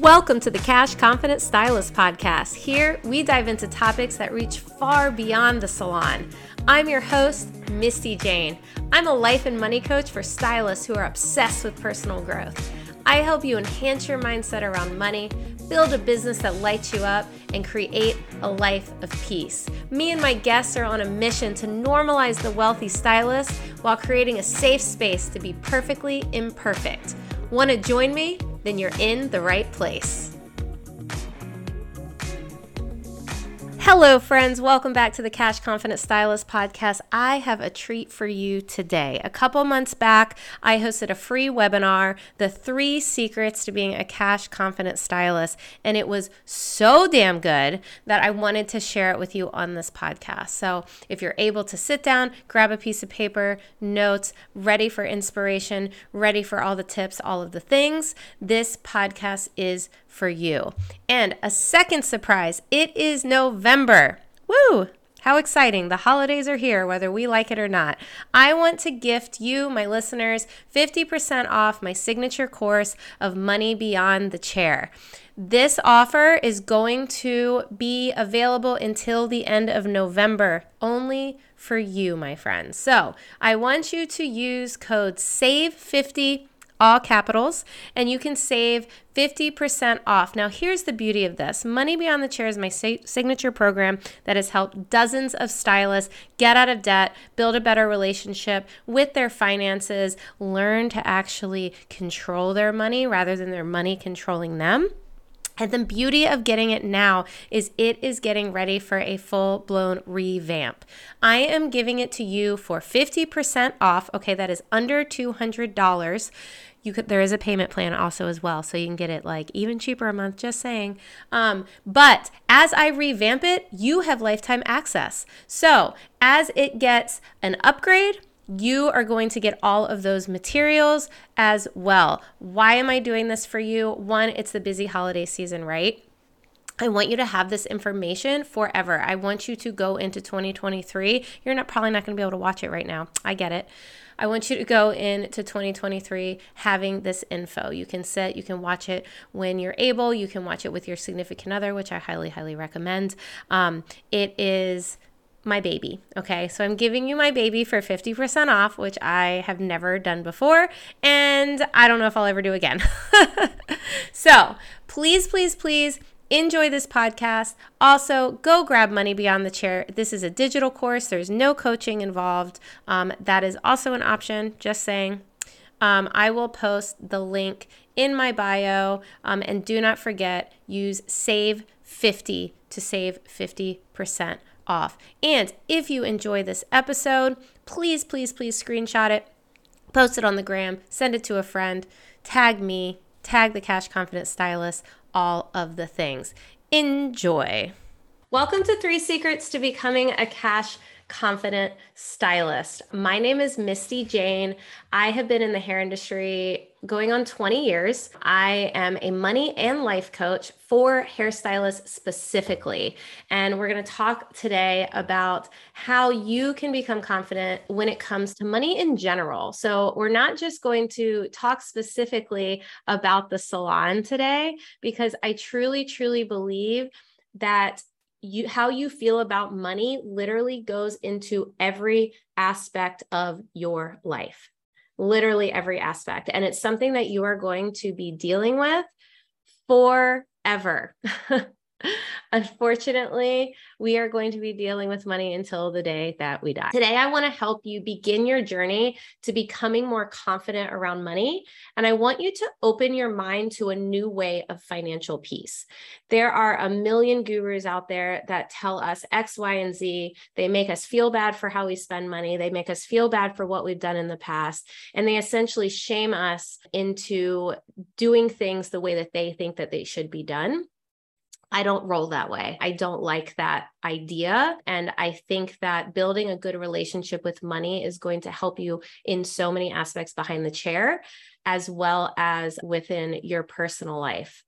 Welcome to the Cash Confident Stylist Podcast. Here, we dive into topics that reach far beyond the salon. I'm your host, Misty Jane. I'm a life and money coach for stylists who are obsessed with personal growth. I help you enhance your mindset around money, build a business that lights you up, and create a life of peace. Me and my guests are on a mission to normalize the wealthy stylist while creating a safe space to be perfectly imperfect. Want to join me? Then you're in the right place. Hello, friends. Welcome back to the Cash Confident Stylist podcast. I have a treat for you today. A couple months back, I hosted a free webinar, The Three Secrets to Being a Cash Confident Stylist. And it was so damn good that I wanted to share it with you on this podcast. So if you're able to sit down, grab a piece of paper, notes, ready for inspiration, ready for all the tips, all of the things, this podcast is for you. And a second surprise it is November. Woo! How exciting. The holidays are here, whether we like it or not. I want to gift you, my listeners, 50% off my signature course of Money Beyond the Chair. This offer is going to be available until the end of November, only for you, my friends. So I want you to use code SAVE50 all capitals, and you can save 50% off. Now, here's the beauty of this Money Beyond the Chair is my signature program that has helped dozens of stylists get out of debt, build a better relationship with their finances, learn to actually control their money rather than their money controlling them. And the beauty of getting it now is it is getting ready for a full blown revamp. I am giving it to you for 50% off. Okay, that is under $200 you could there is a payment plan also as well so you can get it like even cheaper a month just saying um, but as i revamp it you have lifetime access so as it gets an upgrade you are going to get all of those materials as well. Why am I doing this for you? One, it's the busy holiday season, right? I want you to have this information forever. I want you to go into 2023. You're not probably not going to be able to watch it right now. I get it. I want you to go into 2023 having this info. You can sit, you can watch it when you're able. You can watch it with your significant other, which I highly, highly recommend. Um, it is my baby. Okay, so I'm giving you my baby for 50% off, which I have never done before, and I don't know if I'll ever do again. so please, please, please enjoy this podcast. Also, go grab Money Beyond the Chair. This is a digital course, there's no coaching involved. Um, that is also an option, just saying. Um, I will post the link in my bio. Um, and do not forget, use save 50 to save 50% off. And if you enjoy this episode, please, please, please screenshot it, post it on the gram, send it to a friend, tag me, tag the Cash Confident Stylist all of the things. Enjoy. Welcome to Three Secrets to Becoming a Cash Confident Stylist. My name is Misty Jane. I have been in the hair industry going on 20 years. I am a money and life coach for hairstylists specifically. And we're going to talk today about how you can become confident when it comes to money in general. So, we're not just going to talk specifically about the salon today, because I truly, truly believe that you how you feel about money literally goes into every aspect of your life. Literally every aspect. And it's something that you are going to be dealing with forever Unfortunately, we are going to be dealing with money until the day that we die. Today, I want to help you begin your journey to becoming more confident around money. And I want you to open your mind to a new way of financial peace. There are a million gurus out there that tell us X, Y, and Z. They make us feel bad for how we spend money, they make us feel bad for what we've done in the past. And they essentially shame us into doing things the way that they think that they should be done. I don't roll that way. I don't like that idea. And I think that building a good relationship with money is going to help you in so many aspects behind the chair, as well as within your personal life.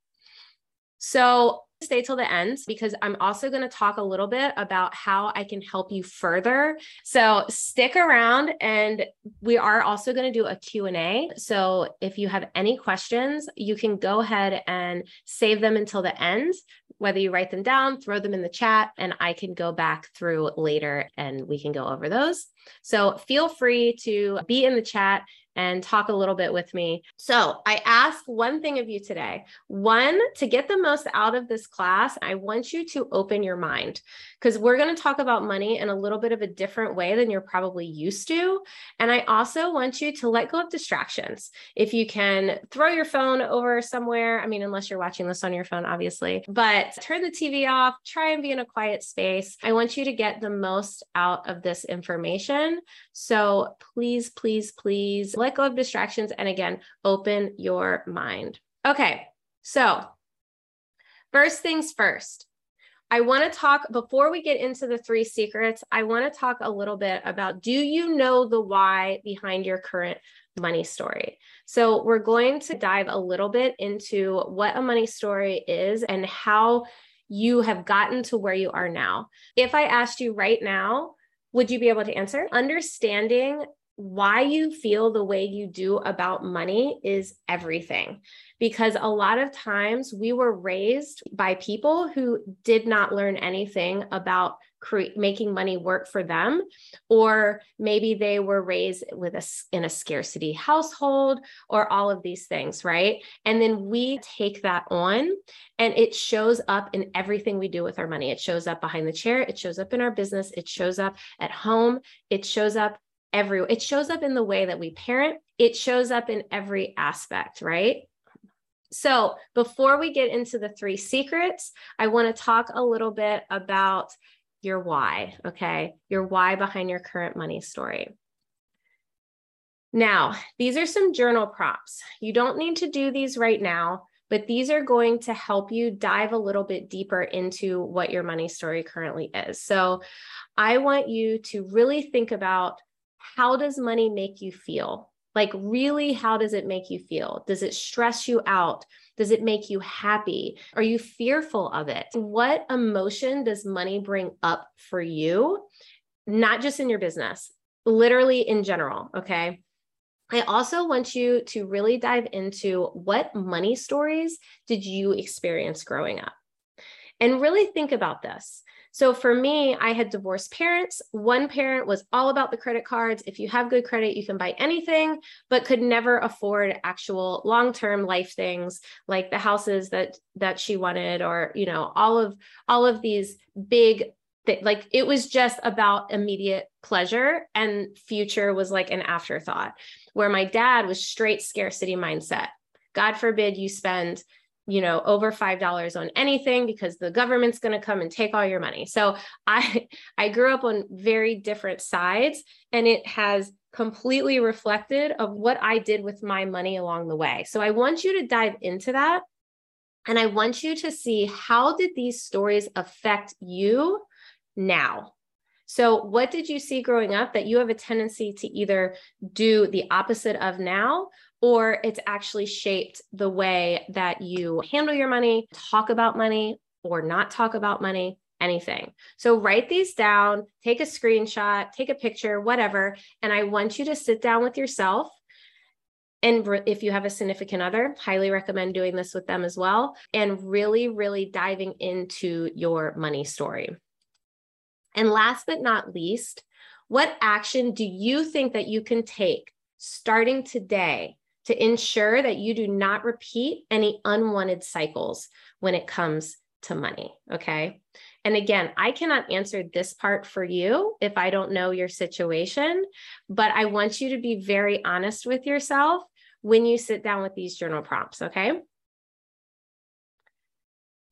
So, stay till the end because I'm also going to talk a little bit about how I can help you further. So stick around and we are also going to do a Q&A. So if you have any questions, you can go ahead and save them until the end, whether you write them down, throw them in the chat and I can go back through later and we can go over those. So feel free to be in the chat and talk a little bit with me. So, I ask one thing of you today. One, to get the most out of this class, I want you to open your mind because we're going to talk about money in a little bit of a different way than you're probably used to. And I also want you to let go of distractions. If you can throw your phone over somewhere, I mean, unless you're watching this on your phone, obviously, but turn the TV off, try and be in a quiet space. I want you to get the most out of this information. So, please, please, please let go of distractions, and again, open your mind. Okay, so first things first. I want to talk before we get into the three secrets. I want to talk a little bit about do you know the why behind your current money story? So, we're going to dive a little bit into what a money story is and how you have gotten to where you are now. If I asked you right now, would you be able to answer? Understanding why you feel the way you do about money is everything. Because a lot of times we were raised by people who did not learn anything about cre- making money work for them, or maybe they were raised with a in a scarcity household, or all of these things, right? And then we take that on, and it shows up in everything we do with our money. It shows up behind the chair. It shows up in our business. It shows up at home. It shows up every it shows up in the way that we parent. It shows up in every aspect right? So before we get into the three secrets i want to talk a little bit about your why okay? Your why behind your current money story. Now these are some journal prompts. You don't need to do these right now but these are going to help you dive a little bit deeper into what your money story currently is. So, I want you to really think about how does money make you feel? Like, really, how does it make you feel? Does it stress you out? Does it make you happy? Are you fearful of it? What emotion does money bring up for you? Not just in your business, literally in general. Okay. I also want you to really dive into what money stories did you experience growing up? And really think about this. So for me, I had divorced parents. One parent was all about the credit cards. If you have good credit, you can buy anything, but could never afford actual long-term life things like the houses that that she wanted or, you know, all of all of these big th- like it was just about immediate pleasure and future was like an afterthought. Where my dad was straight scarcity mindset. God forbid you spend you know over five dollars on anything because the government's going to come and take all your money. So i i grew up on very different sides and it has completely reflected of what i did with my money along the way. So i want you to dive into that and i want you to see how did these stories affect you now. So, what did you see growing up that you have a tendency to either do the opposite of now, or it's actually shaped the way that you handle your money, talk about money, or not talk about money, anything. So write these down, take a screenshot, take a picture, whatever. And I want you to sit down with yourself And if you have a significant other, highly recommend doing this with them as well. And really, really diving into your money story. And last but not least, what action do you think that you can take starting today to ensure that you do not repeat any unwanted cycles when it comes to money? Okay. And again, I cannot answer this part for you if I don't know your situation, but I want you to be very honest with yourself when you sit down with these journal prompts. Okay.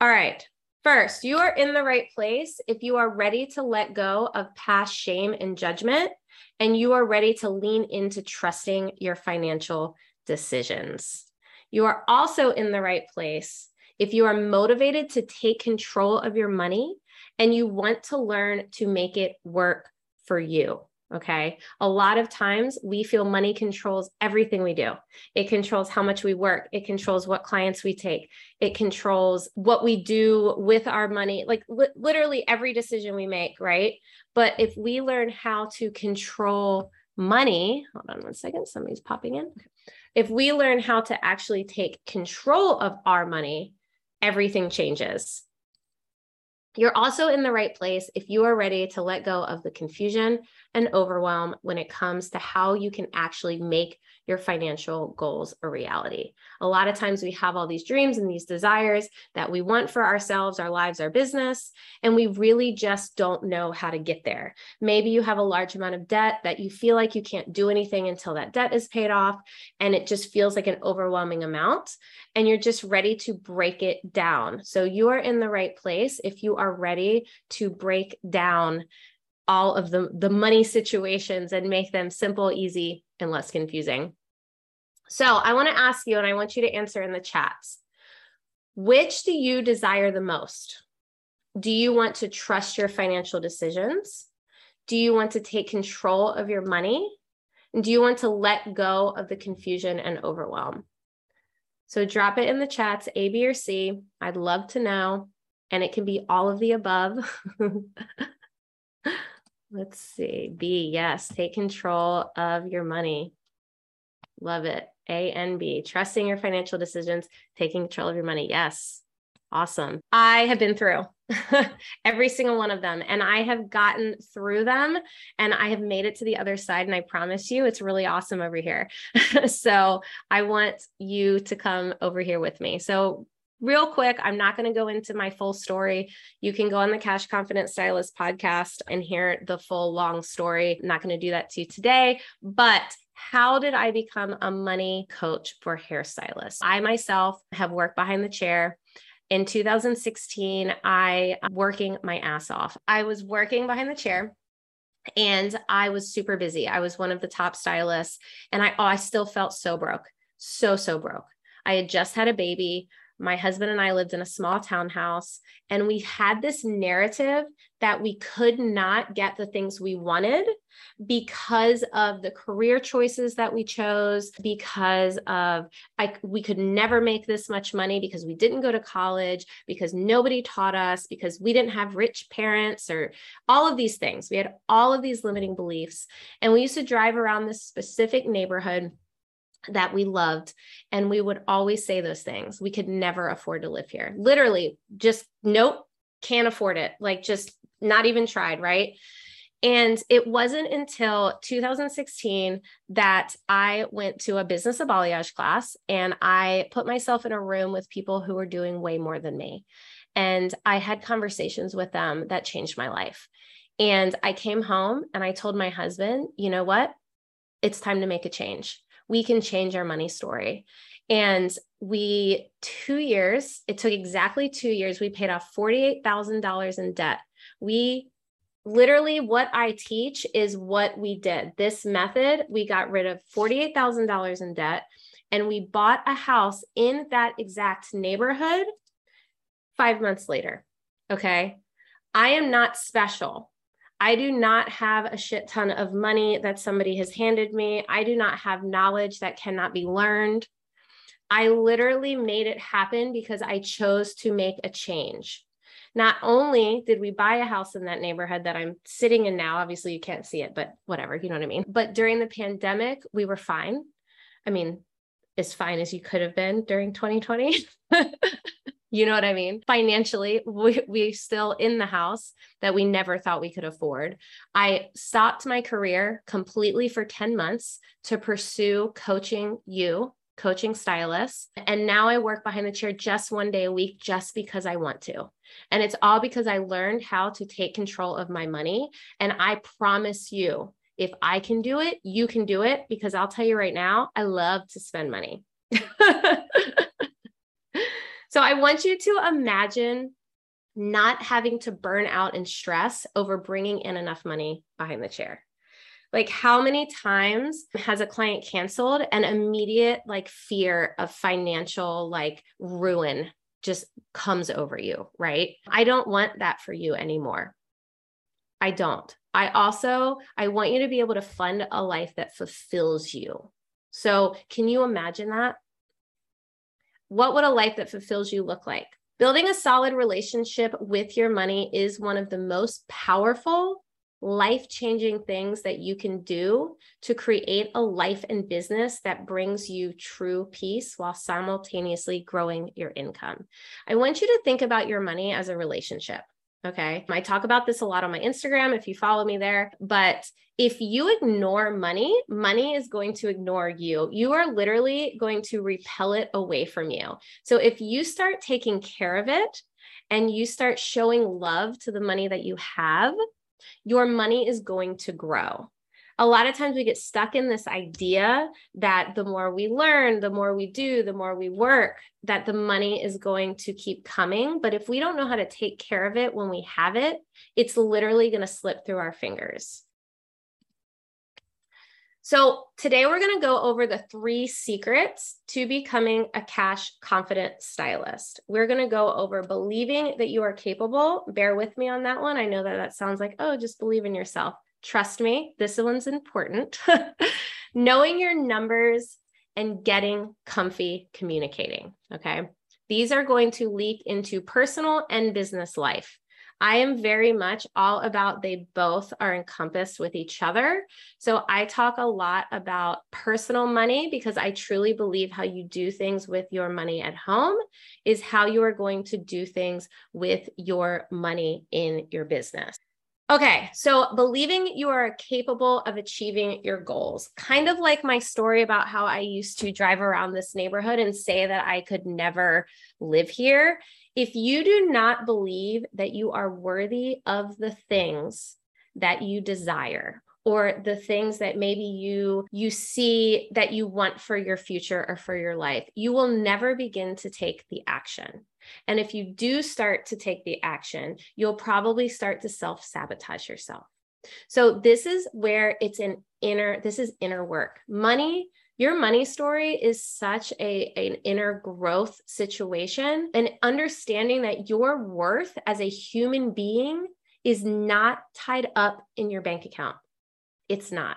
All right. First, you are in the right place if you are ready to let go of past shame and judgment, and you are ready to lean into trusting your financial decisions. You are also in the right place if you are motivated to take control of your money and you want to learn to make it work for you. Okay. A lot of times we feel money controls everything we do. It controls how much we work. It controls what clients we take. It controls what we do with our money, like li- literally every decision we make. Right. But if we learn how to control money, hold on one second, somebody's popping in. If we learn how to actually take control of our money, everything changes. You're also in the right place if you are ready to let go of the confusion and overwhelm when it comes to how you can actually make your financial goals a reality. A lot of times we have all these dreams and these desires that we want for ourselves, our lives, our business, and we really just don't know how to get there. Maybe you have a large amount of debt that you feel like you can't do anything until that debt is paid off, and it just feels like an overwhelming amount, and you're just ready to break it down. So you are in the right place if you are ready to break down all of the, the money situations and make them simple, easy, and less confusing. So I want to ask you, and I want you to answer in the chats which do you desire the most? Do you want to trust your financial decisions? Do you want to take control of your money? And do you want to let go of the confusion and overwhelm? So drop it in the chats, A, B, or C. I'd love to know. And it can be all of the above. Let's see. B, yes, take control of your money. Love it. A and B, trusting your financial decisions, taking control of your money. Yes. Awesome. I have been through every single one of them and I have gotten through them and I have made it to the other side. And I promise you, it's really awesome over here. so I want you to come over here with me. So real quick, I'm not going to go into my full story. You can go on the Cash Confident Stylist podcast and hear the full long story. I'm not going to do that to you today, but how did I become a money coach for hairstylists? I myself have worked behind the chair. In 2016, I uh, working my ass off. I was working behind the chair and I was super busy. I was one of the top stylists and I oh, I still felt so broke. So so broke. I had just had a baby my husband and I lived in a small townhouse, and we had this narrative that we could not get the things we wanted because of the career choices that we chose, because of I, we could never make this much money because we didn't go to college, because nobody taught us, because we didn't have rich parents, or all of these things. We had all of these limiting beliefs. And we used to drive around this specific neighborhood that we loved. And we would always say those things. We could never afford to live here. Literally, just nope, can't afford it. Like, just not even tried, right? And it wasn't until 2016 that I went to a business of balayage class and I put myself in a room with people who were doing way more than me. And I had conversations with them that changed my life. And I came home and I told my husband, you know what? It's time to make a change we can change our money story. And we, two years, it took exactly two years, we paid off $48,000 in debt. We literally, what I teach is what we did. This method, we got rid of $48,000 in debt and we bought a house in that exact neighborhood five months later. Okay. I am not special. I do not have a shit ton of money that somebody has handed me. I do not have knowledge that cannot be learned. I literally made it happen because I chose to make a change. Not only did we buy a house in that neighborhood that I'm sitting in now, obviously you can't see it, but whatever, you know what I mean? But during the pandemic, we were fine. I mean, as fine as you could have been during 2020. you know what I mean? Financially, we, we still in the house that we never thought we could afford. I stopped my career completely for 10 months to pursue coaching you, coaching stylists. And now I work behind the chair just one day a week, just because I want to. And it's all because I learned how to take control of my money. And I promise you, if I can do it, you can do it because I'll tell you right now, I love to spend money. so I want you to imagine not having to burn out and stress over bringing in enough money behind the chair. Like how many times has a client canceled and immediate like fear of financial like ruin just comes over you, right? I don't want that for you anymore. I don't. I also I want you to be able to fund a life that fulfills you. So, can you imagine that? What would a life that fulfills you look like? Building a solid relationship with your money is one of the most powerful, life changing things that you can do to create a life and business that brings you true peace while simultaneously growing your income. I want you to think about your money as a relationship. Okay. I talk about this a lot on my Instagram if you follow me there. But if you ignore money, money is going to ignore you. You are literally going to repel it away from you. So if you start taking care of it and you start showing love to the money that you have, your money is going to grow a lot of times we get stuck in this idea that the more we learn, the more we do, the more we work, that the money is going to keep coming. But if we don't know how to take care of it when we have it, it's literally going to slip through our fingers. So, today we're going to go over the three secrets to becoming a cash confident stylist. We're going to go over believing that you are capable. Bear with me on that one. I know that that sounds like, oh, just believe in yourself. Trust me, this one's important. Knowing your numbers and getting comfy communicating. Okay. These are going to leak into personal and business life. I am very much all about they both are encompassed with each other. So I talk a lot about personal money because I truly believe how you do things with your money at home is how you are going to do things with your money in your business. Okay, so believing you are capable of achieving your goals, kind of like my story about how I used to drive around this neighborhood and say that I could never live here. If you do not believe that you are worthy of the things that you desire, or the things that maybe you you see that you want for your future or for your life you will never begin to take the action and if you do start to take the action, you'll probably start to self sabotage yourself. So, this is where it's an inner, this is inner work. Money, your money story is such a, an inner growth situation and understanding that your worth as a human being is not tied up in your bank account. It's not.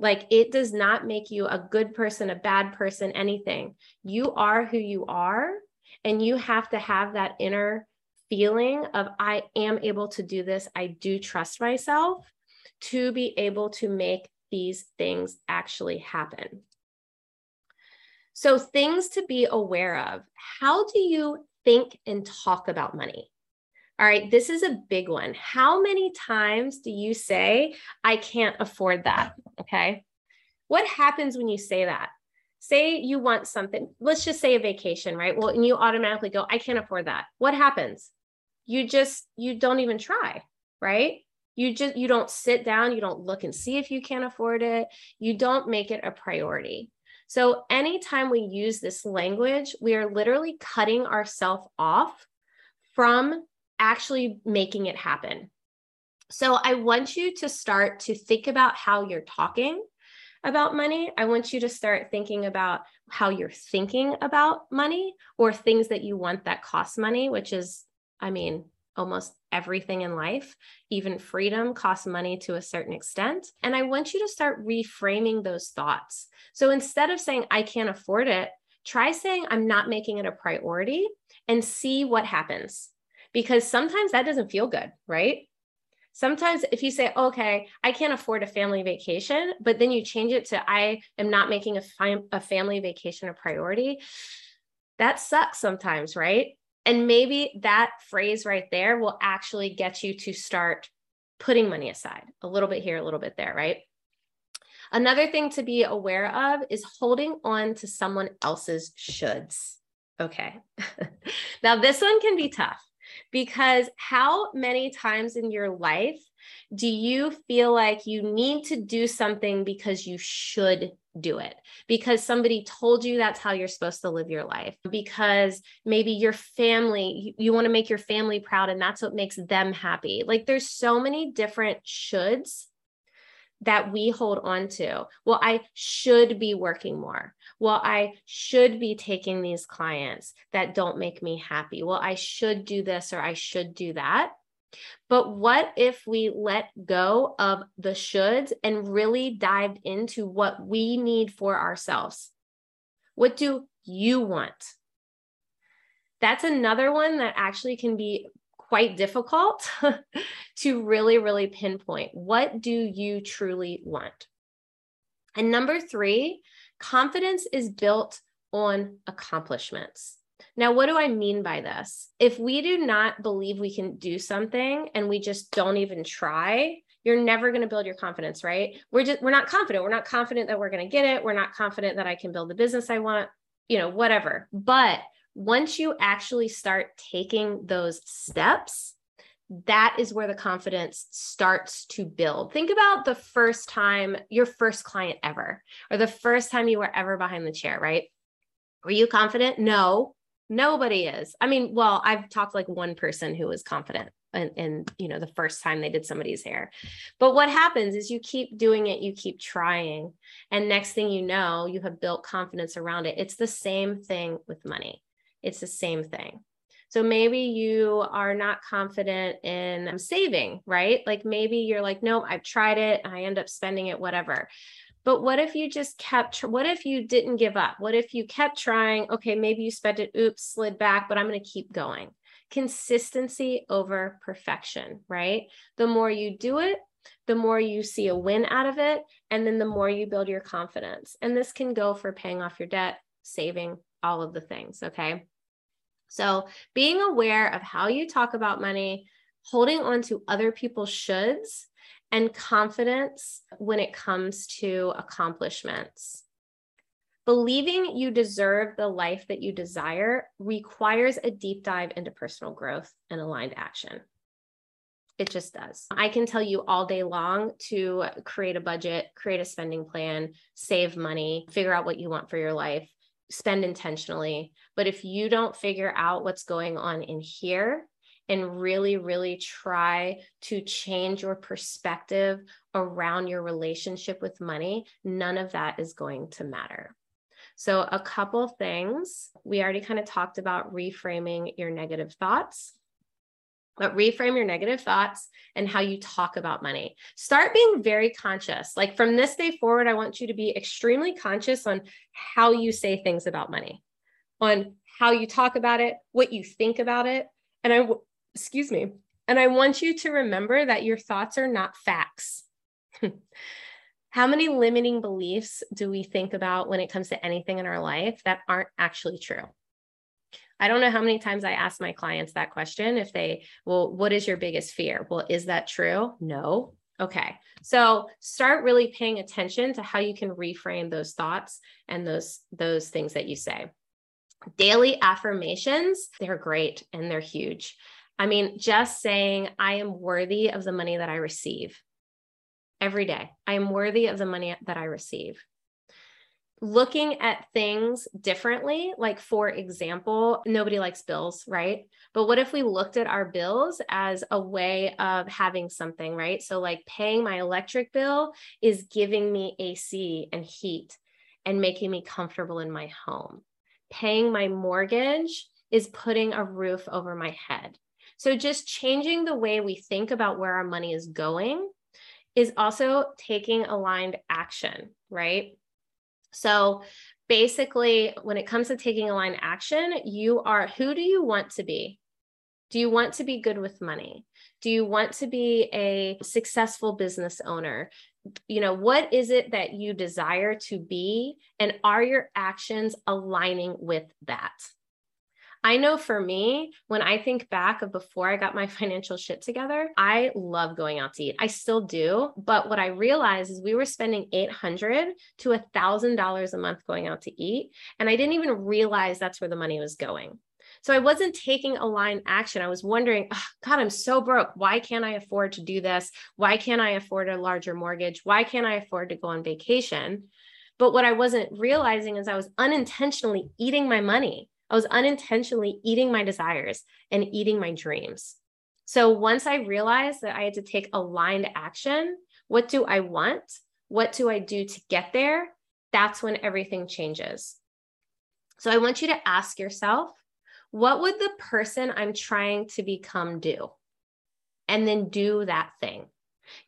Like it does not make you a good person, a bad person, anything. You are who you are. And you have to have that inner feeling of, I am able to do this. I do trust myself to be able to make these things actually happen. So, things to be aware of. How do you think and talk about money? All right, this is a big one. How many times do you say, I can't afford that? Okay. What happens when you say that? Say you want something, let's just say a vacation, right? Well, and you automatically go, I can't afford that. What happens? You just, you don't even try, right? You just, you don't sit down, you don't look and see if you can't afford it, you don't make it a priority. So, anytime we use this language, we are literally cutting ourselves off from actually making it happen. So, I want you to start to think about how you're talking about money, I want you to start thinking about how you're thinking about money or things that you want that cost money, which is, I mean, almost everything in life, even freedom costs money to a certain extent. And I want you to start reframing those thoughts. So instead of saying, I can't afford it, try saying, I'm not making it a priority and see what happens. Because sometimes that doesn't feel good, right? Sometimes if you say, okay, I can't afford a family vacation, but then you change it to I am not making a, a family vacation a priority, that sucks sometimes, right? And maybe that phrase right there will actually get you to start putting money aside a little bit here, a little bit there, right? Another thing to be aware of is holding on to someone else's shoulds. Okay. now, this one can be tough because how many times in your life do you feel like you need to do something because you should do it? Because somebody told you that's how you're supposed to live your life? Because maybe your family, you, you want to make your family proud and that's what makes them happy. Like there's so many different shoulds that we hold on to. Well, I should be working more. Well, I should be taking these clients that don't make me happy. Well, I should do this or I should do that. But what if we let go of the shoulds and really dived into what we need for ourselves? What do you want? That's another one that actually can be quite difficult to really, really pinpoint. What do you truly want? And number three, confidence is built on accomplishments. Now, what do I mean by this? If we do not believe we can do something and we just don't even try, you're never going to build your confidence, right? We're just we're not confident. We're not confident that we're going to get it. We're not confident that I can build the business I want, you know, whatever. But once you actually start taking those steps, that is where the confidence starts to build. Think about the first time, your first client ever, or the first time you were ever behind the chair, right? Were you confident? No, nobody is. I mean, well, I've talked like one person who was confident and, and you know the first time they did somebody's hair but what happens is you keep doing it you keep trying and next thing you know you have built confidence around it it's the same thing with money it's the same thing. So maybe you are not confident in saving, right? Like maybe you're like, nope, I've tried it. I end up spending it, whatever. But what if you just kept, what if you didn't give up? What if you kept trying? Okay, maybe you spent it, oops, slid back, but I'm going to keep going. Consistency over perfection, right? The more you do it, the more you see a win out of it. And then the more you build your confidence. And this can go for paying off your debt, saving, all of the things. Okay. So being aware of how you talk about money, holding on to other people's shoulds, and confidence when it comes to accomplishments. Believing you deserve the life that you desire requires a deep dive into personal growth and aligned action. It just does. I can tell you all day long to create a budget, create a spending plan, save money, figure out what you want for your life spend intentionally. But if you don't figure out what's going on in here and really, really try to change your perspective around your relationship with money, none of that is going to matter. So, a couple things we already kind of talked about reframing your negative thoughts but reframe your negative thoughts and how you talk about money. Start being very conscious. Like from this day forward, I want you to be extremely conscious on how you say things about money, on how you talk about it, what you think about it. And I, excuse me, and I want you to remember that your thoughts are not facts. how many limiting beliefs do we think about when it comes to anything in our life that aren't actually true? I don't know how many times I ask my clients that question if they, well, what is your biggest fear? Well, is that true? No. Okay. So start really paying attention to how you can reframe those thoughts and those those things that you say. Daily affirmations, they're great and they're huge. I mean, just saying I am worthy of the money that I receive every day. I am worthy of the money that I receive looking at things differently. Like, for example, nobody likes bills, right? But what if we looked at our bills as a way of having something, right? So, like, paying my electric bill is giving me AC and heat and making me comfortable in my home. Paying my mortgage is putting a roof over my head. So, just changing the way we think about where our money is going is also taking aligned action, right? So basically, when it comes to taking aligned action, you are who do you want to be? Do you want to be good with money? Do you want to be a successful business owner? You know, what is it that you desire to be? And are your actions aligning with that? I know for me, when I think back of before I got my financial shit together, I love going out to eat. I still do. But what I realized is we were spending 800 to a $1,000 a month going out to eat. And I didn't even realize that's where the money was going. So I wasn't taking aligned action. I was wondering, oh, God, I'm so broke. Why can't I afford to do this? Why can't I afford a larger mortgage? Why can't I afford to go on vacation? But what I wasn't realizing is I was unintentionally eating my money. I was unintentionally eating my desires and eating my dreams. So once I realized that I had to take aligned action, what do I want? What do I do to get there? That's when everything changes. So I want you to ask yourself, what would the person I'm trying to become do? And then do that thing.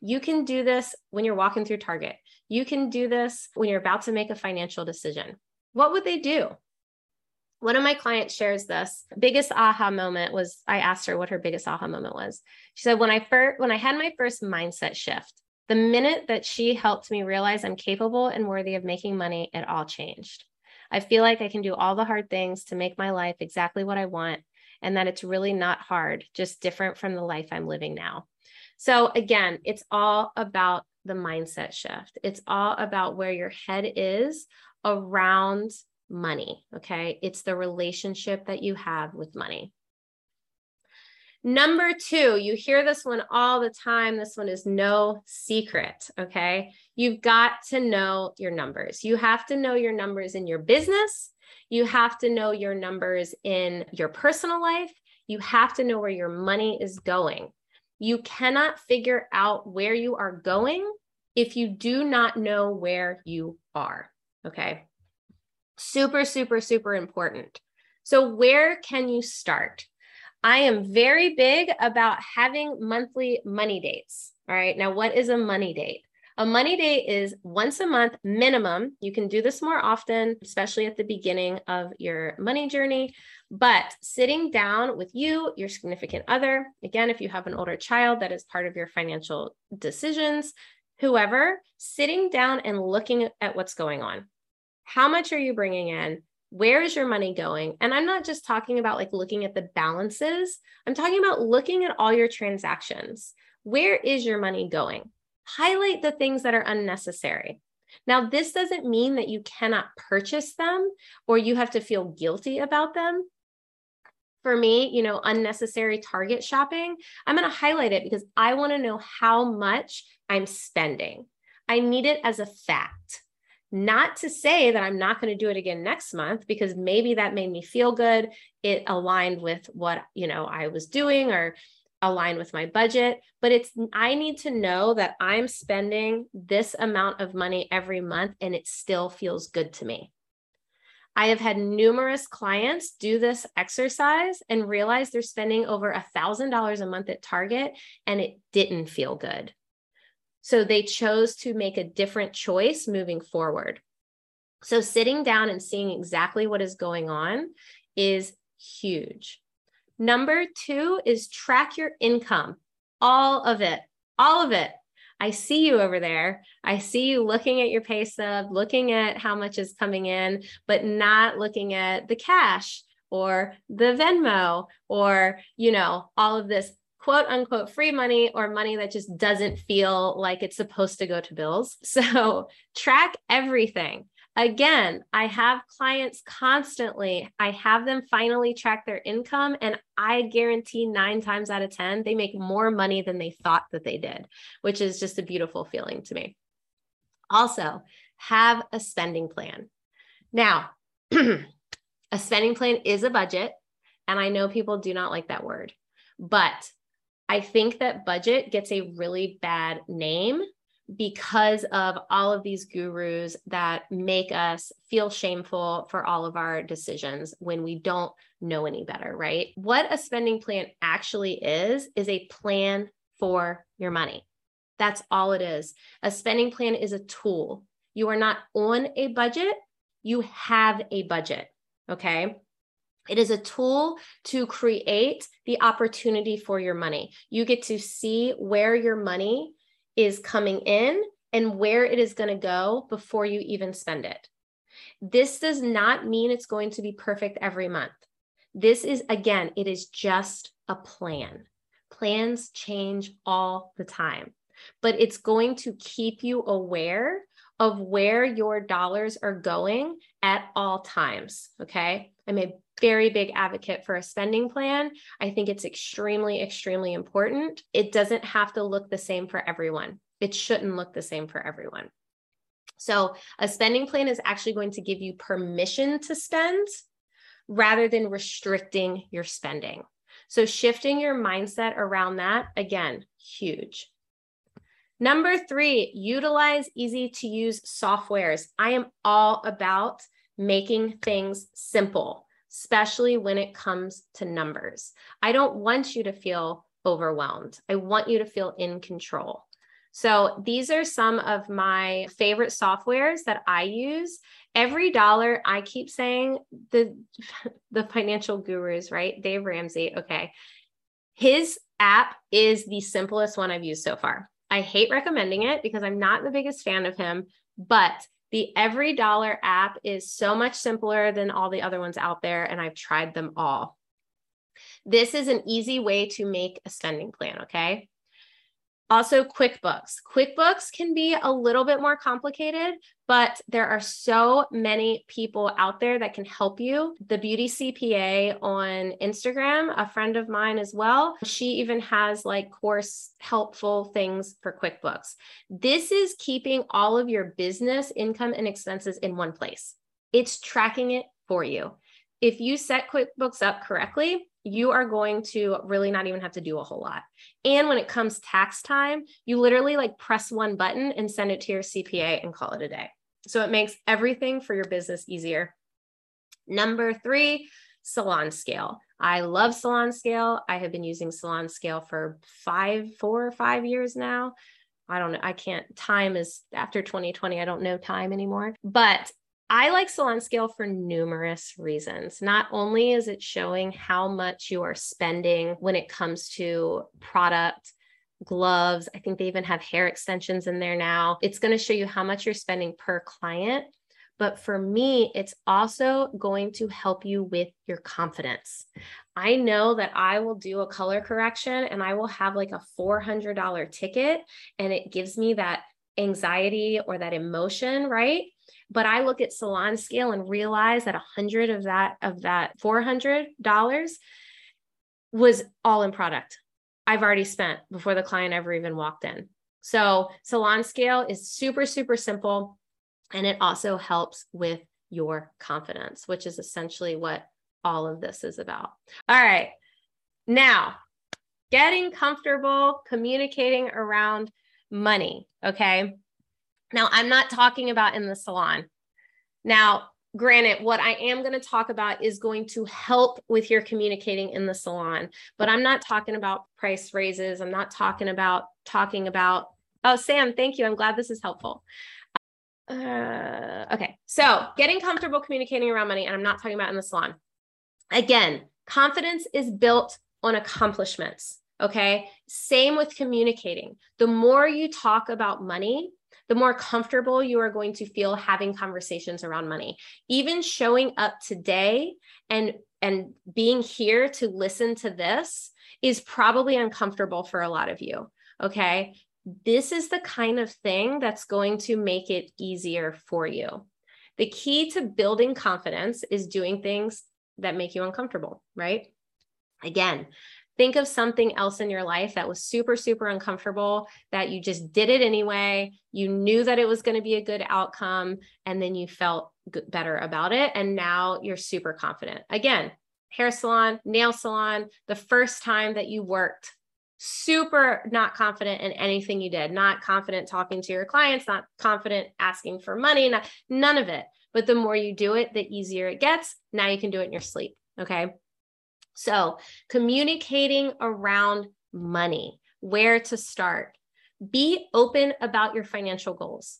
You can do this when you're walking through Target. You can do this when you're about to make a financial decision. What would they do? One of my clients shares this. Biggest aha moment was I asked her what her biggest aha moment was. She said when I first when I had my first mindset shift, the minute that she helped me realize I'm capable and worthy of making money, it all changed. I feel like I can do all the hard things to make my life exactly what I want, and that it's really not hard, just different from the life I'm living now. So, again, it's all about the mindset shift. It's all about where your head is around money. Okay. It's the relationship that you have with money. Number two, you hear this one all the time. This one is no secret. Okay. You've got to know your numbers. You have to know your numbers in your business. You have to know your numbers in your personal life. You have to know where your money is going. You cannot figure out where you are going if you do not know where you are. Okay. Super, super, super important. So, where can you start? I am very big about having monthly money dates. All right. Now, what is a money date? A money date is once a month minimum. You can do this more often, especially at the beginning of your money journey. But sitting down with you, your significant other, again, if you have an older child that is part of your financial decisions, whoever, sitting down and looking at what's going on. How much are you bringing in? where is your money going? And I'm not just talking about like looking at the balances, I'm talking about looking at all your transactions. Where is your money going? Highlight the things that are unnecessary. Now, this doesn't mean that you cannot purchase them or you have to feel guilty about them. For me, you know, unnecessary Target shopping, I'm going to highlight it because I want to know how much I'm spending. I need it as a fact. Not to say that I'm not going to do it again next month because maybe that made me feel good. It aligned with what, you know, I was doing or aligned with my budget, but it's I need to know that I'm spending this amount of money every month and it still feels good to me. I have had numerous clients do this exercise and realize they're spending over a thousand dollars a month at Target and it didn't feel good. So they chose to make a different choice moving forward. So sitting down and seeing exactly what is going on is huge. Number two is track your income, all of it, all of it. I see you over there. I see you looking at your pay stub, looking at how much is coming in, but not looking at the cash or the Venmo or, you know, all of this quote unquote free money or money that just doesn't feel like it's supposed to go to bills. So track everything. Again, I have clients constantly. I have them finally track their income, and I guarantee nine times out of 10, they make more money than they thought that they did, which is just a beautiful feeling to me. Also, have a spending plan. Now, a spending plan is a budget, and I know people do not like that word, but I think that budget gets a really bad name because of all of these gurus that make us feel shameful for all of our decisions when we don't know any better, right? What a spending plan actually is, is a plan for your money. That's all it is. A spending plan is a tool. You are not on a budget, you have a budget. Okay. It is a tool to create the opportunity for your money. You get to see where your money is coming in and where it is going to go before you even spend it. This does not mean it's going to be perfect every month. This is, again, it is just a plan. Plans change all the time, but it's going to keep you aware of where your dollars are going at all times. Okay. I'm a very big advocate for a spending plan. I think it's extremely, extremely important. It doesn't have to look the same for everyone. It shouldn't look the same for everyone. So, a spending plan is actually going to give you permission to spend rather than restricting your spending. So, shifting your mindset around that, again, huge. Number three, utilize easy to use softwares. I am all about making things simple, especially when it comes to numbers. I don't want you to feel overwhelmed. I want you to feel in control. So these are some of my favorite softwares that I use. Every dollar I keep saying the the financial gurus, right? Dave Ramsey, okay. His app is the simplest one I've used so far. I hate recommending it because I'm not the biggest fan of him, but the Every Dollar app is so much simpler than all the other ones out there, and I've tried them all. This is an easy way to make a spending plan, okay? Also, QuickBooks. QuickBooks can be a little bit more complicated, but there are so many people out there that can help you. The Beauty CPA on Instagram, a friend of mine as well, she even has like course helpful things for QuickBooks. This is keeping all of your business income and expenses in one place, it's tracking it for you. If you set QuickBooks up correctly, you are going to really not even have to do a whole lot. And when it comes tax time, you literally like press one button and send it to your CPA and call it a day. So it makes everything for your business easier. Number three, Salon Scale. I love Salon Scale. I have been using Salon Scale for five, four or five years now. I don't know. I can't, time is after 2020, I don't know time anymore. But I like Salon Scale for numerous reasons. Not only is it showing how much you are spending when it comes to product, gloves, I think they even have hair extensions in there now. It's going to show you how much you're spending per client. But for me, it's also going to help you with your confidence. I know that I will do a color correction and I will have like a $400 ticket, and it gives me that anxiety or that emotion, right? But I look at salon scale and realize that a hundred of that of that four hundred dollars was all in product. I've already spent before the client ever even walked in. So salon scale is super, super simple. And it also helps with your confidence, which is essentially what all of this is about. All right. Now, getting comfortable communicating around money. Okay. Now, I'm not talking about in the salon. Now, granted, what I am going to talk about is going to help with your communicating in the salon, but I'm not talking about price raises. I'm not talking about talking about, oh, Sam, thank you. I'm glad this is helpful. Uh, okay. So, getting comfortable communicating around money, and I'm not talking about in the salon. Again, confidence is built on accomplishments. Okay. Same with communicating. The more you talk about money, the more comfortable you are going to feel having conversations around money. Even showing up today and and being here to listen to this is probably uncomfortable for a lot of you. Okay. This is the kind of thing that's going to make it easier for you. The key to building confidence is doing things that make you uncomfortable, right? Again, think of something else in your life that was super, super uncomfortable, that you just did it anyway. You knew that it was going to be a good outcome, and then you felt better about it. And now you're super confident. Again, hair salon, nail salon, the first time that you worked, super not confident in anything you did, not confident talking to your clients, not confident asking for money, not, none of it. But the more you do it, the easier it gets. Now you can do it in your sleep. Okay. So, communicating around money, where to start. Be open about your financial goals.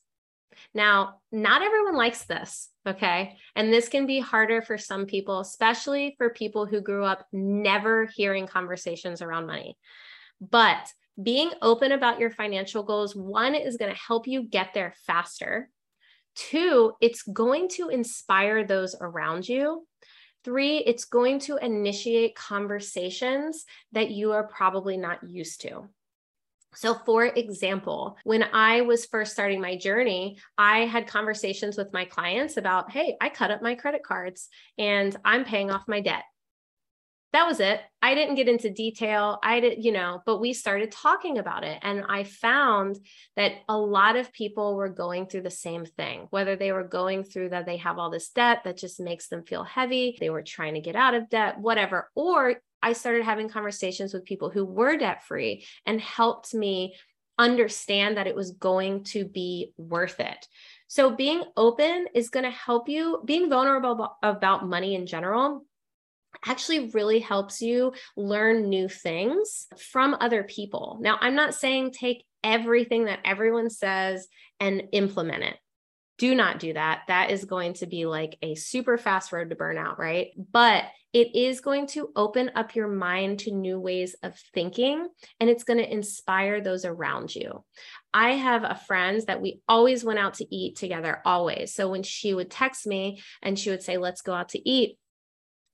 Now, not everyone likes this, okay? And this can be harder for some people, especially for people who grew up never hearing conversations around money. But being open about your financial goals, one, is going to help you get there faster. Two, it's going to inspire those around you. Three, it's going to initiate conversations that you are probably not used to. So, for example, when I was first starting my journey, I had conversations with my clients about, hey, I cut up my credit cards and I'm paying off my debt. That was it. I didn't get into detail. I did, you know, but we started talking about it. And I found that a lot of people were going through the same thing, whether they were going through that they have all this debt that just makes them feel heavy, they were trying to get out of debt, whatever, or I started having conversations with people who were debt free and helped me understand that it was going to be worth it. So, being open is going to help you, being vulnerable about money in general actually really helps you learn new things from other people. Now, I'm not saying take everything that everyone says and implement it do not do that. That is going to be like a super fast road to burnout, right? But it is going to open up your mind to new ways of thinking and it's going to inspire those around you. I have a friend that we always went out to eat together, always. So when she would text me and she would say, Let's go out to eat,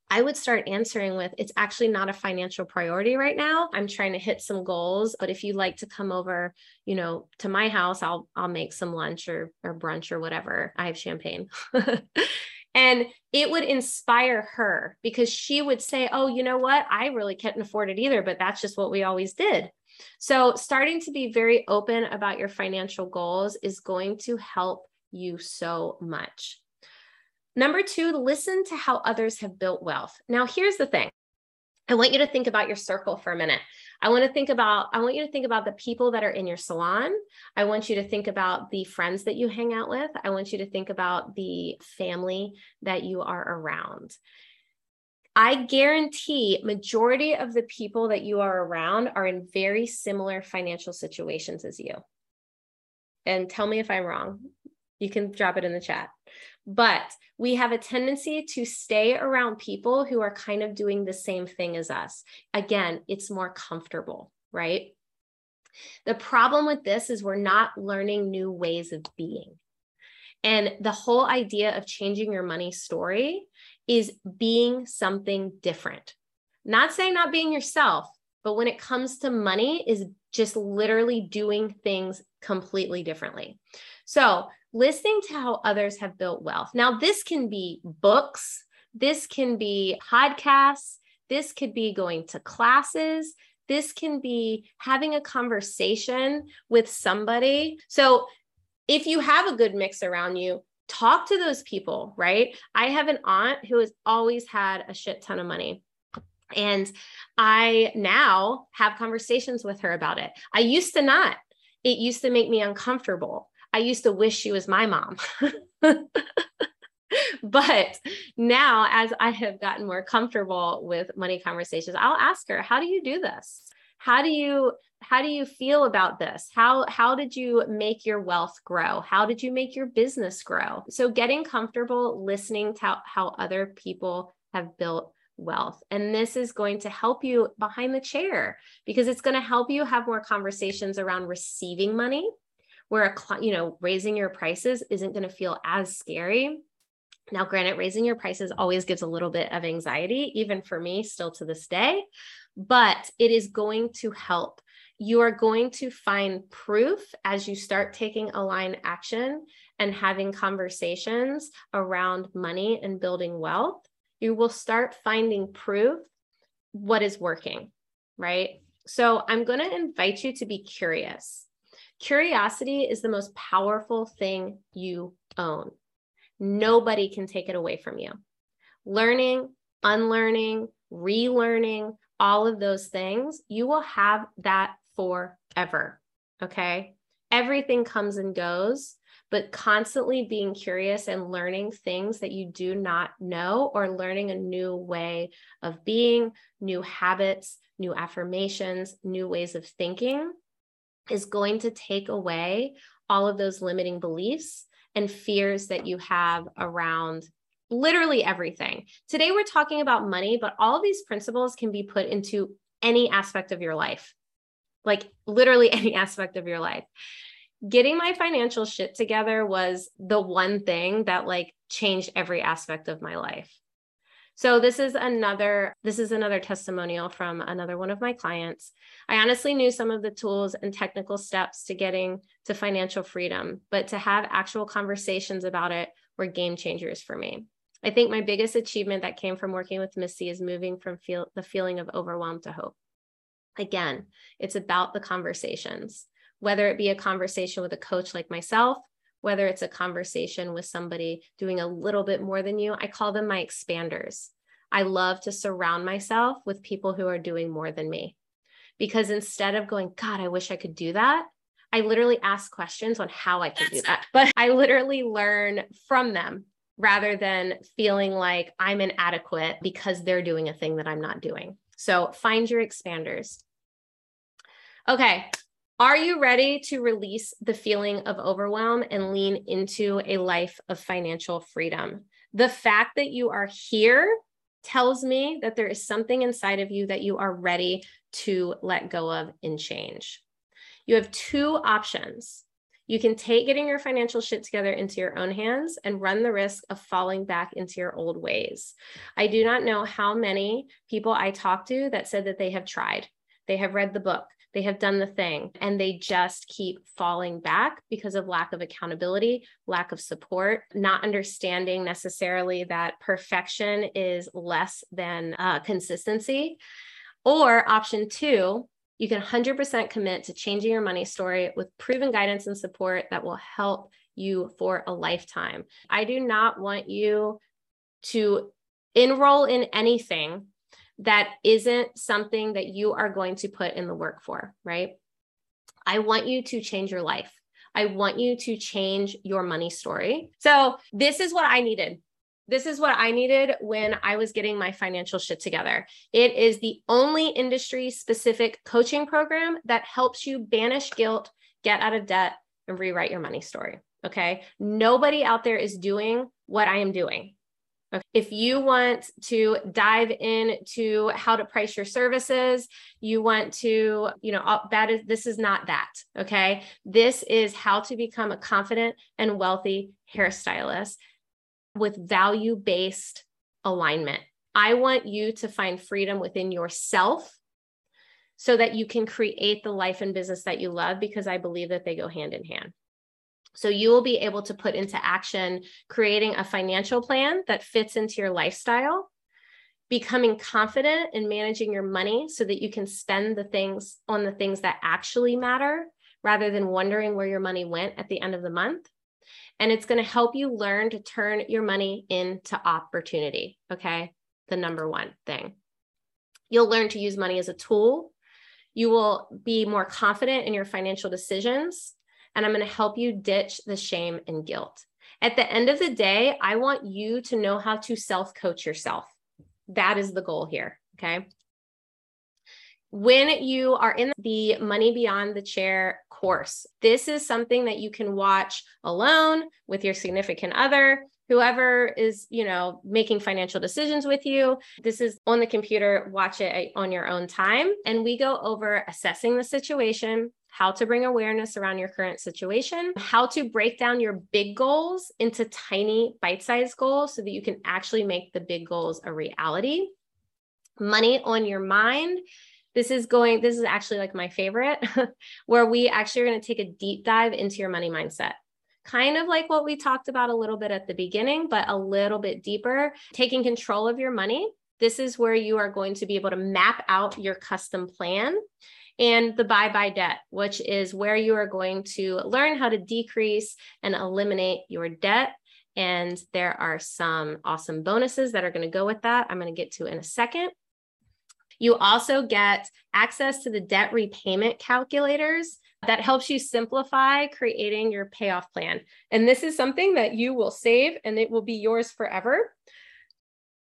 I would start answering with, it's actually not a financial priority right now. I'm trying to hit some goals, but if you'd like to come over, you know, to my house, I'll I'll make some lunch or or brunch or whatever. I have champagne. and it would inspire her because she would say, "Oh, you know what? I really can't afford it either, but that's just what we always did." So, starting to be very open about your financial goals is going to help you so much. Number two, listen to how others have built wealth. Now, here's the thing. I want you to think about your circle for a minute. I want to think about I want you to think about the people that are in your salon. I want you to think about the friends that you hang out with. I want you to think about the family that you are around. I guarantee majority of the people that you are around are in very similar financial situations as you. And tell me if I'm wrong. You can drop it in the chat. But we have a tendency to stay around people who are kind of doing the same thing as us. Again, it's more comfortable, right? The problem with this is we're not learning new ways of being. And the whole idea of changing your money story is being something different. Not saying not being yourself, but when it comes to money is just literally doing things completely differently. So, listening to how others have built wealth. Now, this can be books, this can be podcasts, this could be going to classes, this can be having a conversation with somebody. So, if you have a good mix around you, talk to those people, right? I have an aunt who has always had a shit ton of money. And I now have conversations with her about it. I used to not. It used to make me uncomfortable. I used to wish she was my mom. but now, as I have gotten more comfortable with money conversations, I'll ask her, How do you do this? How do you how do you feel about this how how did you make your wealth grow how did you make your business grow so getting comfortable listening to how, how other people have built wealth and this is going to help you behind the chair because it's going to help you have more conversations around receiving money where a you know raising your prices isn't going to feel as scary. Now granted raising your prices always gives a little bit of anxiety even for me still to this day but it is going to help. You are going to find proof as you start taking aligned action and having conversations around money and building wealth. You will start finding proof what is working right? So i'm going to invite you to be curious Curiosity is the most powerful thing you own. Nobody can take it away from you. Learning, unlearning, relearning, all of those things, you will have that forever. Okay. Everything comes and goes, but constantly being curious and learning things that you do not know or learning a new way of being, new habits, new affirmations, new ways of thinking is going to take away all of those limiting beliefs and fears that you have around literally everything. Today, we're talking about money, but all these principles can be put into any aspect of your life, like literally any aspect of your life. Getting my financial shit together was the one thing that like changed every aspect of my life. So this is another this is another testimonial from another one of my clients. I honestly knew some of the tools and technical steps to getting to financial freedom, but to have actual conversations about it were game changers for me. I think my biggest achievement that came from working with Misty is moving from feel, the feeling of overwhelm to hope. Again, it's about the conversations, whether it be a conversation with a coach like myself, whether it's a conversation with somebody doing a little bit more than you. I call them my expanders. I love to surround myself with people who are doing more than me. Because instead of going, God, I wish I could do that, I literally ask questions on how I can do that. But I literally learn from them rather than feeling like I'm inadequate because they're doing a thing that I'm not doing. So find your expanders. Okay. Are you ready to release the feeling of overwhelm and lean into a life of financial freedom? The fact that you are here tells me that there is something inside of you that you are ready to let go of and change. You have two options. You can take getting your financial shit together into your own hands and run the risk of falling back into your old ways. I do not know how many people I talk to that said that they have tried, they have read the book, they have done the thing, and they just keep falling back because of lack of accountability, lack of support, not understanding necessarily that perfection is less than uh, consistency. Or option two, you can 100% commit to changing your money story with proven guidance and support that will help you for a lifetime. I do not want you to enroll in anything that isn't something that you are going to put in the work for, right? I want you to change your life. I want you to change your money story. So, this is what I needed this is what I needed when I was getting my financial shit together. It is the only industry specific coaching program that helps you banish guilt, get out of debt, and rewrite your money story. Okay. Nobody out there is doing what I am doing. If you want to dive into how to price your services, you want to, you know, that is, this is not that. Okay. This is how to become a confident and wealthy hairstylist with value based alignment. I want you to find freedom within yourself so that you can create the life and business that you love because I believe that they go hand in hand. So you will be able to put into action creating a financial plan that fits into your lifestyle, becoming confident in managing your money so that you can spend the things on the things that actually matter rather than wondering where your money went at the end of the month and it's going to help you learn to turn your money into opportunity. Okay. The number one thing. You'll learn to use money as a tool. You will be more confident in your financial decisions. And I'm going to help you ditch the shame and guilt. At the end of the day, I want you to know how to self coach yourself. That is the goal here. Okay when you are in the Money Beyond the Chair course, this is something that you can watch alone with your significant other, whoever is, you know, making financial decisions with you. This is on the computer, watch it on your own time. And we go over assessing the situation, how to bring awareness around your current situation, how to break down your big goals into tiny bite sized goals so that you can actually make the big goals a reality. Money on your mind this is going, this is actually like my favorite, where we actually are going to take a deep dive into your money mindset. Kind of like what we talked about a little bit at the beginning, but a little bit deeper, taking control of your money. This is where you are going to be able to map out your custom plan and the bye bye debt, which is where you are going to learn how to decrease and eliminate your debt. And there are some awesome bonuses that are going to go with that. I'm going to get to in a second. You also get access to the debt repayment calculators that helps you simplify creating your payoff plan. And this is something that you will save and it will be yours forever.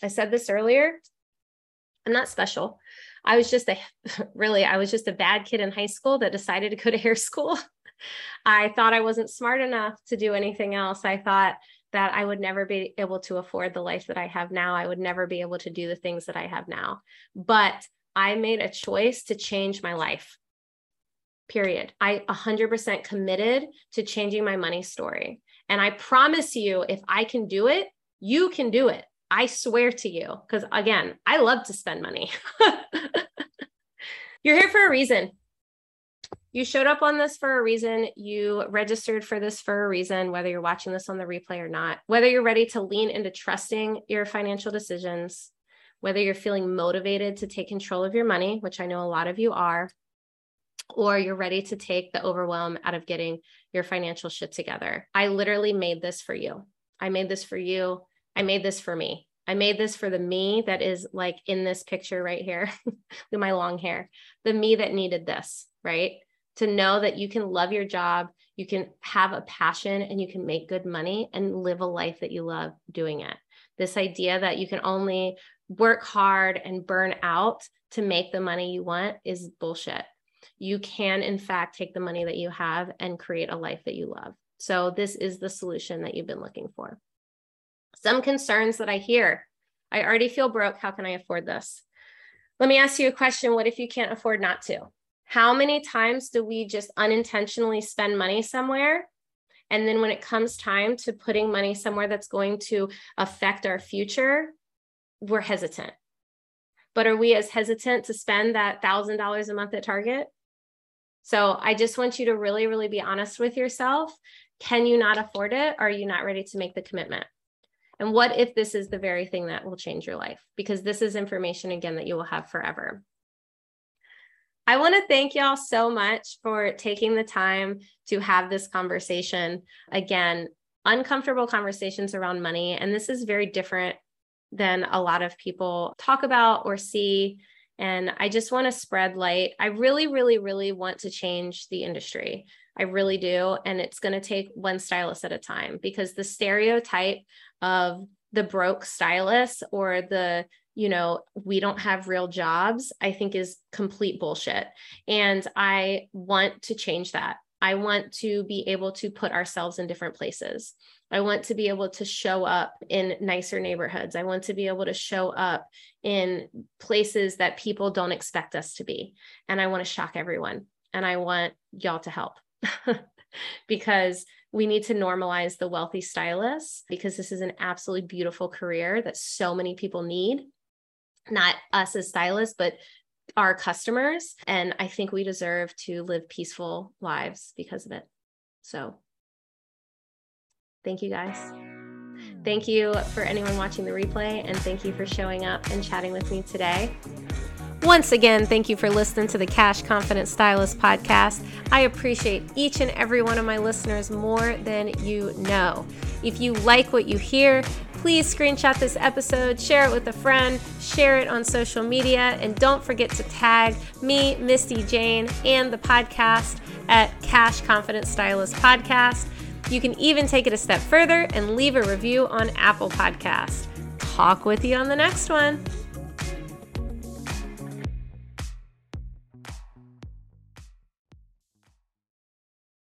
I said this earlier. I'm not special. I was just a really, I was just a bad kid in high school that decided to go to hair school. I thought I wasn't smart enough to do anything else. I thought that I would never be able to afford the life that I have now. I would never be able to do the things that I have now. But I made a choice to change my life. Period. I 100% committed to changing my money story. And I promise you, if I can do it, you can do it. I swear to you. Because again, I love to spend money. You're here for a reason. You showed up on this for a reason. You registered for this for a reason, whether you're watching this on the replay or not, whether you're ready to lean into trusting your financial decisions, whether you're feeling motivated to take control of your money, which I know a lot of you are, or you're ready to take the overwhelm out of getting your financial shit together. I literally made this for you. I made this for you. I made this for me. I made this for the me that is like in this picture right here with my long hair, the me that needed this, right? To know that you can love your job, you can have a passion, and you can make good money and live a life that you love doing it. This idea that you can only work hard and burn out to make the money you want is bullshit. You can, in fact, take the money that you have and create a life that you love. So, this is the solution that you've been looking for. Some concerns that I hear I already feel broke. How can I afford this? Let me ask you a question What if you can't afford not to? How many times do we just unintentionally spend money somewhere? And then when it comes time to putting money somewhere that's going to affect our future, we're hesitant. But are we as hesitant to spend that $1,000 a month at Target? So I just want you to really, really be honest with yourself. Can you not afford it? Are you not ready to make the commitment? And what if this is the very thing that will change your life? Because this is information, again, that you will have forever. I want to thank y'all so much for taking the time to have this conversation. Again, uncomfortable conversations around money. And this is very different than a lot of people talk about or see. And I just want to spread light. I really, really, really want to change the industry. I really do. And it's going to take one stylist at a time because the stereotype of the broke stylist or the you know we don't have real jobs i think is complete bullshit. And i want to change that. I want to be able to put ourselves in different places. I want to be able to show up in nicer neighborhoods. I want to be able to show up in places that people don't expect us to be. And i want to shock everyone and i want y'all to help because we need to normalize the wealthy stylist because this is an absolutely beautiful career that so many people need. Not us as stylists, but our customers. And I think we deserve to live peaceful lives because of it. So thank you guys. Thank you for anyone watching the replay, and thank you for showing up and chatting with me today. Once again, thank you for listening to the Cash Confident Stylist podcast. I appreciate each and every one of my listeners more than you know. If you like what you hear, please screenshot this episode, share it with a friend, share it on social media, and don't forget to tag me, Misty Jane, and the podcast at Cash Confident Stylist Podcast. You can even take it a step further and leave a review on Apple Podcasts. Talk with you on the next one.